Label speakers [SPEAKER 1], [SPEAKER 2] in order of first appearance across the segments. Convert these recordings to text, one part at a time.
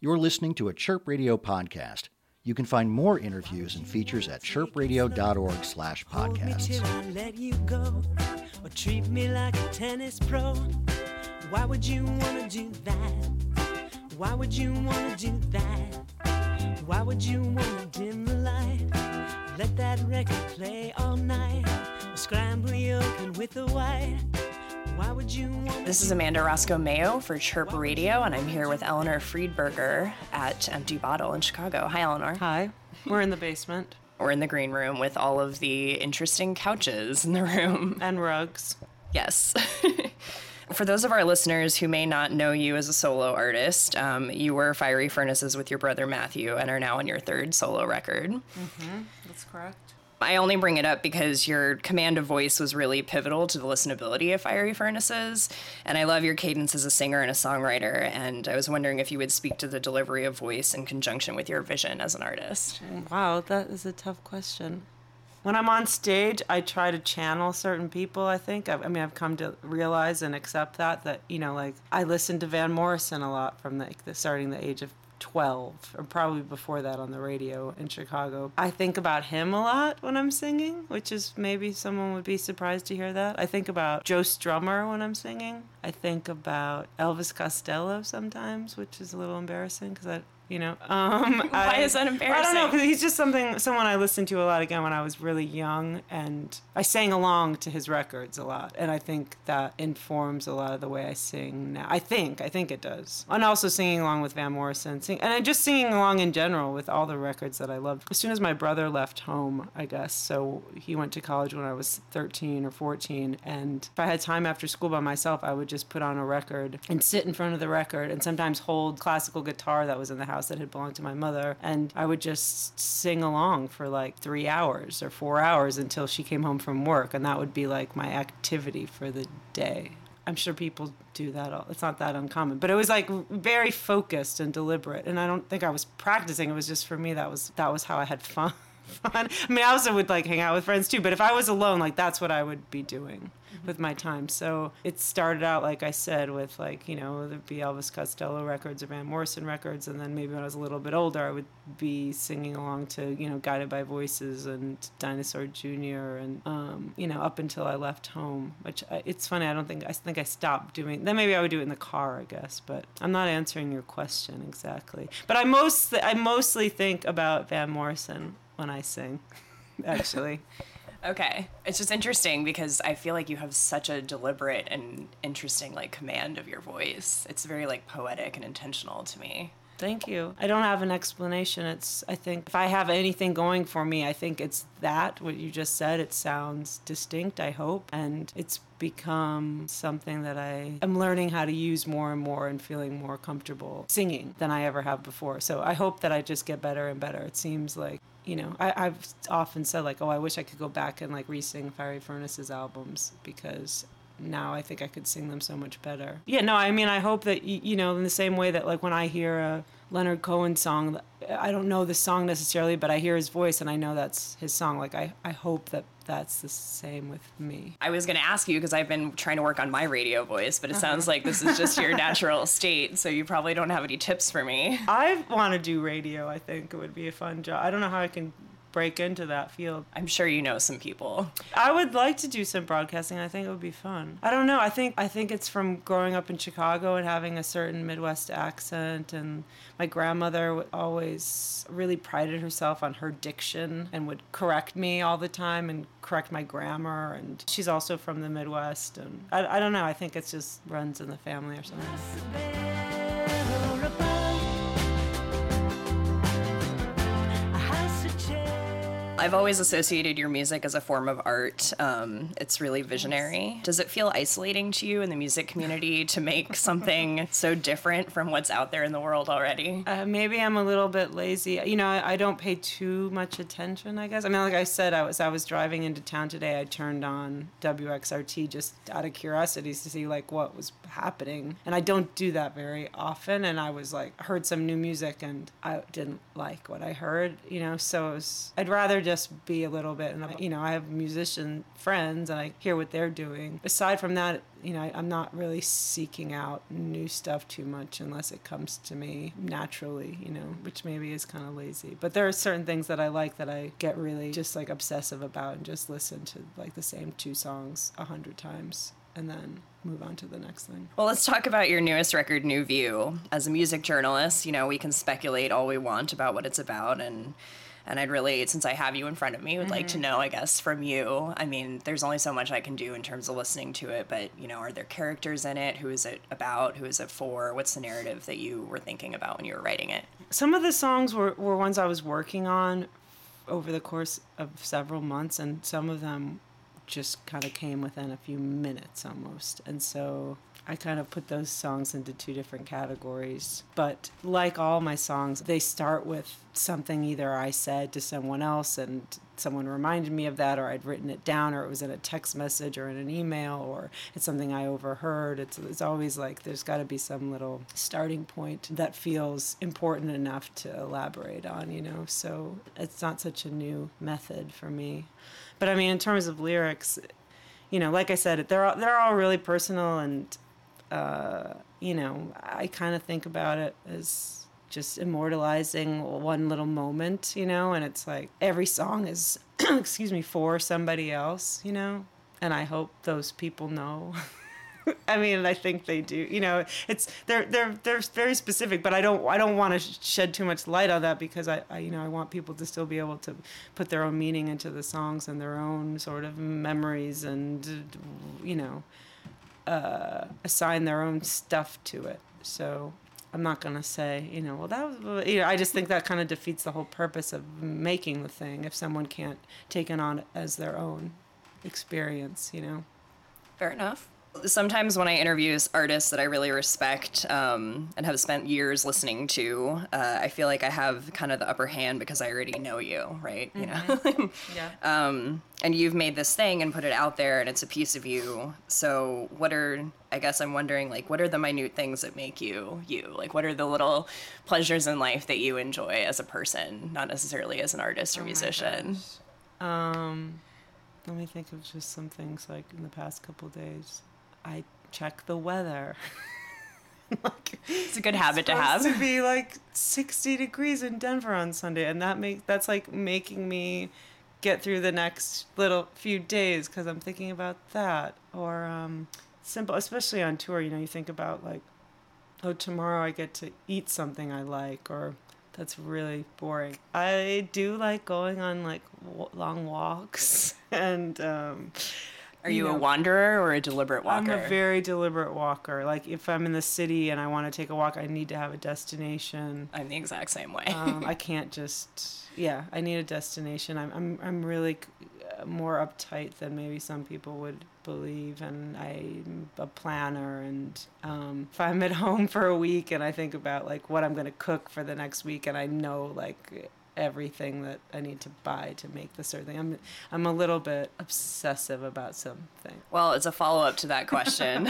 [SPEAKER 1] You're listening to a Chirp Radio podcast. You can find more interviews and features at chirpradio.org slash
[SPEAKER 2] Hold me till
[SPEAKER 1] podcasts.
[SPEAKER 2] Let you go, or treat me like a tennis pro. Why would you wanna do that? Why would you wanna do that? Why would you wanna dim the light? Let that record play all night. Scramble you open with a white.
[SPEAKER 3] This is Amanda Roscoe Mayo for Chirp Radio, and I'm here with Eleanor Friedberger at Empty Bottle in Chicago. Hi, Eleanor.
[SPEAKER 4] Hi. We're in the basement
[SPEAKER 3] We're in the green room with all of the interesting couches in the room.
[SPEAKER 4] and rugs.
[SPEAKER 3] Yes. For those of our listeners who may not know you as a solo artist, um, you were Fiery Furnaces with your brother Matthew and are now on your third solo record.
[SPEAKER 4] That's correct.
[SPEAKER 3] I only bring it up because your command of voice was really pivotal to the listenability of Fiery Furnaces. And I love your cadence as a singer and a songwriter. And I was wondering if you would speak to the delivery of voice in conjunction with your vision as an artist.
[SPEAKER 4] Wow, that is a tough question. When I'm on stage, I try to channel certain people, I think. I, I mean, I've come to realize and accept that, that, you know, like, I listened to Van Morrison a lot from the, the starting the age of 12, or probably before that on the radio in Chicago. I think about him a lot when I'm singing, which is maybe someone would be surprised to hear that. I think about Joe Strummer when I'm singing. I think about Elvis Costello sometimes, which is a little embarrassing because I, you know, um,
[SPEAKER 3] Why
[SPEAKER 4] I-
[SPEAKER 3] is that embarrassing?
[SPEAKER 4] I don't know because he's just something someone I listened to a lot again when I was really young, and I sang along to his records a lot, and I think that informs a lot of the way I sing now. I think, I think it does, and also singing along with Van Morrison, sing, and just singing along in general with all the records that I loved. As soon as my brother left home, I guess, so he went to college when I was 13 or 14, and if I had time after school by myself, I would just put on a record and sit in front of the record, and sometimes hold classical guitar that was in the house that had belonged to my mother, and I would just sing along for like three hours or four hours until she came home from work, and that would be like my activity for the day. I'm sure people do that. All. It's not that uncommon, but it was like very focused and deliberate. And I don't think I was practicing. It was just for me. That was that was how I had fun. Fun. I mean, I also would like hang out with friends too. But if I was alone, like that's what I would be doing with my time. So it started out, like I said, with like you know there'd be Elvis Costello records or Van Morrison records, and then maybe when I was a little bit older, I would be singing along to you know Guided by Voices and Dinosaur Jr. and um, you know up until I left home. Which I, it's funny. I don't think I think I stopped doing. Then maybe I would do it in the car, I guess. But I'm not answering your question exactly. But I most I mostly think about Van Morrison when I sing, actually.
[SPEAKER 3] Okay. It's just interesting because I feel like you have such a deliberate and interesting like command of your voice. It's very like poetic and intentional to me.
[SPEAKER 4] Thank you. I don't have an explanation. It's I think if I have anything going for me, I think it's that what you just said. It sounds distinct, I hope, and it's become something that I am learning how to use more and more and feeling more comfortable singing than I ever have before. So I hope that I just get better and better. It seems like you know, I, I've often said like, oh, I wish I could go back and like re-sing Fiery Furnaces albums because now I think I could sing them so much better. Yeah, no, I mean, I hope that you know, in the same way that like when I hear a Leonard Cohen song, I don't know the song necessarily, but I hear his voice and I know that's his song. Like I, I hope that that's the same with me.
[SPEAKER 3] I was going to ask you because I've been trying to work on my radio voice, but it uh-huh. sounds like this is just your natural state, so you probably don't have any tips for me.
[SPEAKER 4] I want to do radio. I think it would be a fun job. I don't know how I can break into that field.
[SPEAKER 3] I'm sure you know some people.
[SPEAKER 4] I would like to do some broadcasting. I think it would be fun. I don't know. I think I think it's from growing up in Chicago and having a certain Midwest accent and my grandmother always really prided herself on her diction and would correct me all the time and correct my grammar and she's also from the Midwest and I, I don't know. I think it just runs in the family or something.
[SPEAKER 3] I've always associated your music as a form of art. Um, it's really visionary. Does it feel isolating to you in the music community to make something so different from what's out there in the world already?
[SPEAKER 4] Uh, maybe I'm a little bit lazy. You know, I, I don't pay too much attention. I guess. I mean, like I said, I was I was driving into town today. I turned on WXRT just out of curiosity to see like what was happening, and I don't do that very often. And I was like, heard some new music, and I didn't like what I heard. You know, so was, I'd rather just be a little bit. And I, you know, I have musician friends, and I hear what they're doing. Aside from that, you know, I, I'm not really seeking out new stuff too much unless it comes to me naturally. You know, which maybe is kind of lazy. But there are certain things that I like that I get really just like obsessive about and just listen to like the same two songs a hundred times and then move on to the next thing.
[SPEAKER 3] Well, let's talk about your newest record, New View. As a music journalist, you know, we can speculate all we want about what it's about and and I'd really, since I have you in front of me, would mm-hmm. like to know, I guess, from you. I mean, there's only so much I can do in terms of listening to it, but you know, are there characters in it? Who is it about? Who is it for? What's the narrative that you were thinking about when you were writing it?
[SPEAKER 4] Some of the songs were, were ones I was working on over the course of several months, and some of them just kind of came within a few minutes almost. And so I kind of put those songs into two different categories. But like all my songs, they start with something either I said to someone else and someone reminded me of that, or I'd written it down, or it was in a text message or in an email, or it's something I overheard. It's, it's always like there's got to be some little starting point that feels important enough to elaborate on, you know? So it's not such a new method for me. But I mean, in terms of lyrics, you know, like I said, they're all, they're all really personal, and uh, you know, I kind of think about it as just immortalizing one little moment, you know, and it's like every song is, excuse me, for somebody else, you know, and I hope those people know. I mean, I think they do. You know, it's they're they're they're very specific, but I don't I don't want to shed too much light on that because I, I you know I want people to still be able to put their own meaning into the songs and their own sort of memories and you know uh, assign their own stuff to it. So I'm not gonna say, you know, well that was, you know, I just think that kind of defeats the whole purpose of making the thing if someone can't take it on as their own experience, you know.
[SPEAKER 3] Fair enough sometimes when I interview artists that I really respect um, and have spent years listening to, uh, I feel like I have kind of the upper hand because I already know you, right? Mm-hmm. You know, yeah. Um, and you've made this thing and put it out there, and it's a piece of you. So, what are I guess I'm wondering, like, what are the minute things that make you you? Like, what are the little pleasures in life that you enjoy as a person, not necessarily as an artist or oh musician?
[SPEAKER 4] Um, let me think of just some things like in the past couple days. I check the weather.
[SPEAKER 3] like, it's a good habit to have.
[SPEAKER 4] To be like 60 degrees in Denver on Sunday, and that make that's like making me get through the next little few days because I'm thinking about that. Or um, simple, especially on tour. You know, you think about like, oh, tomorrow I get to eat something I like, or that's really boring. I do like going on like w- long walks and. Um,
[SPEAKER 3] are you, you know, a wanderer or a deliberate walker?
[SPEAKER 4] I'm a very deliberate walker. Like if I'm in the city and I want to take a walk, I need to have a destination.
[SPEAKER 3] I'm the exact same way.
[SPEAKER 4] um, I can't just yeah. I need a destination. I'm I'm I'm really more uptight than maybe some people would believe, and I'm a planner. And um, if I'm at home for a week and I think about like what I'm going to cook for the next week, and I know like everything that I need to buy to make the certain thing. I'm I'm a little bit obsessive about something.
[SPEAKER 3] Well, it's a follow up to that question,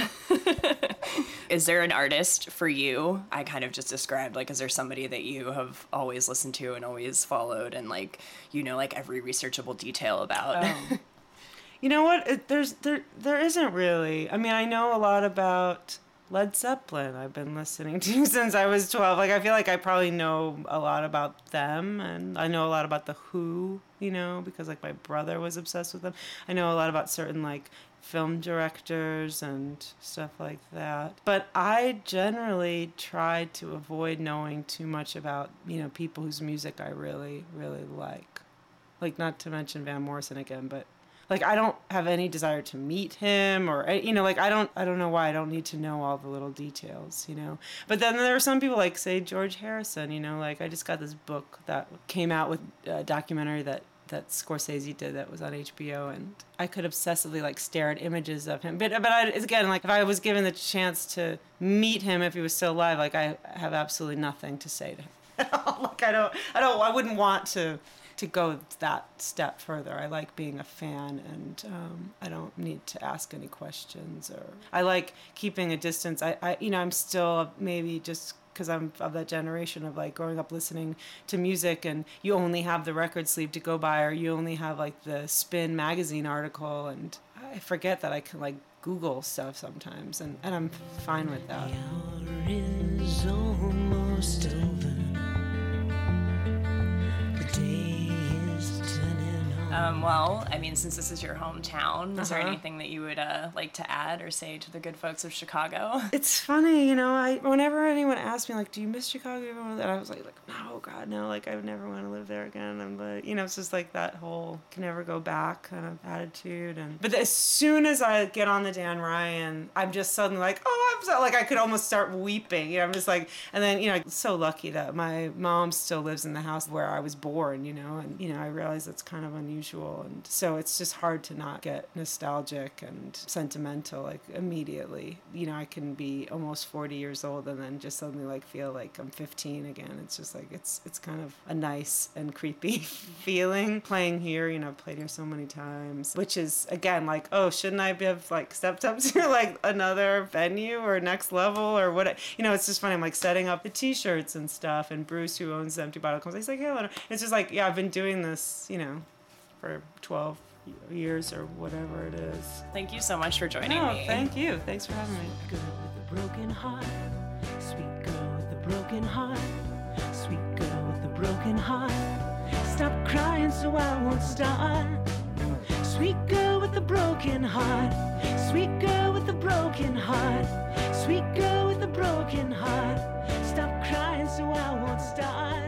[SPEAKER 3] is there an artist for you? I kind of just described like is there somebody that you have always listened to and always followed and like you know like every researchable detail about?
[SPEAKER 4] Um, you know what? It, there's there there isn't really. I mean, I know a lot about Led Zeppelin I've been listening to since I was 12. Like I feel like I probably know a lot about them and I know a lot about the Who, you know, because like my brother was obsessed with them. I know a lot about certain like film directors and stuff like that. But I generally try to avoid knowing too much about, you know, people whose music I really really like. Like not to mention Van Morrison again, but like I don't have any desire to meet him or eh, you know like I don't I don't know why I don't need to know all the little details you know but then there are some people like say George Harrison you know like I just got this book that came out with a documentary that that Scorsese did that was on HBO, and I could obsessively like stare at images of him. But but I, again, like if I was given the chance to meet him if he was still alive, like I have absolutely nothing to say to him. like I don't I don't I wouldn't want to to go that step further. I like being a fan, and um, I don't need to ask any questions. Or I like keeping a distance. I, I, you know, I'm still maybe just because I'm of that generation of like growing up listening to music and you only have the record sleeve to go by or you only have like the Spin magazine article and I forget that I can like Google stuff sometimes and, and I'm fine with that.
[SPEAKER 3] Um, well, I mean, since this is your hometown, is there
[SPEAKER 4] Uh-huh.
[SPEAKER 3] anything that you would uh, like to add or say to the good folks of Chicago?
[SPEAKER 4] It's funny, you know. I whenever anyone asks me like, "Do you miss Chicago?" And I was like, like, "No, God, no! Like, I would never want to live there again." I'm like, you know, it's just like that whole can never go back kind of attitude. And but as soon as I get on the Dan Ryan, I'm just suddenly like, "Oh, I'm so like I could almost start weeping." You know, I'm just like, and then you know, I'm so lucky that my mom still lives in the house where I was born. You know, and you know, I realize that's kind of unusual, and so it's just hard to not get nostalgic and sentimental like immediately. You know, I can be almost 40 years old and then just suddenly like feel like I'm 15 again. It's just like it's it's kind of a nice and creepy feeling playing here. You know, I've played here so many times, which is again like, oh, shouldn't I have like stepped up to like another venue or next level or what? You know, it's just funny. I'm like setting up the T-shirts and stuff, and Bruce, who owns the Empty Bottle, comes. He's like, yeah, it's just like, yeah, I've been doing this, you know, for 12 years or whatever it is.
[SPEAKER 3] Thank you so much for joining
[SPEAKER 4] Oh,
[SPEAKER 3] me.
[SPEAKER 4] thank you. Thanks for having me.
[SPEAKER 2] Girl with a broken heart, sweet girl with a broken heart, sweet girl with a broken heart. Stop crying so I won't start. Sweet girl with a broken heart, sweet girl with a broken heart, sweet girl with a broken heart. Stop crying so I won't start.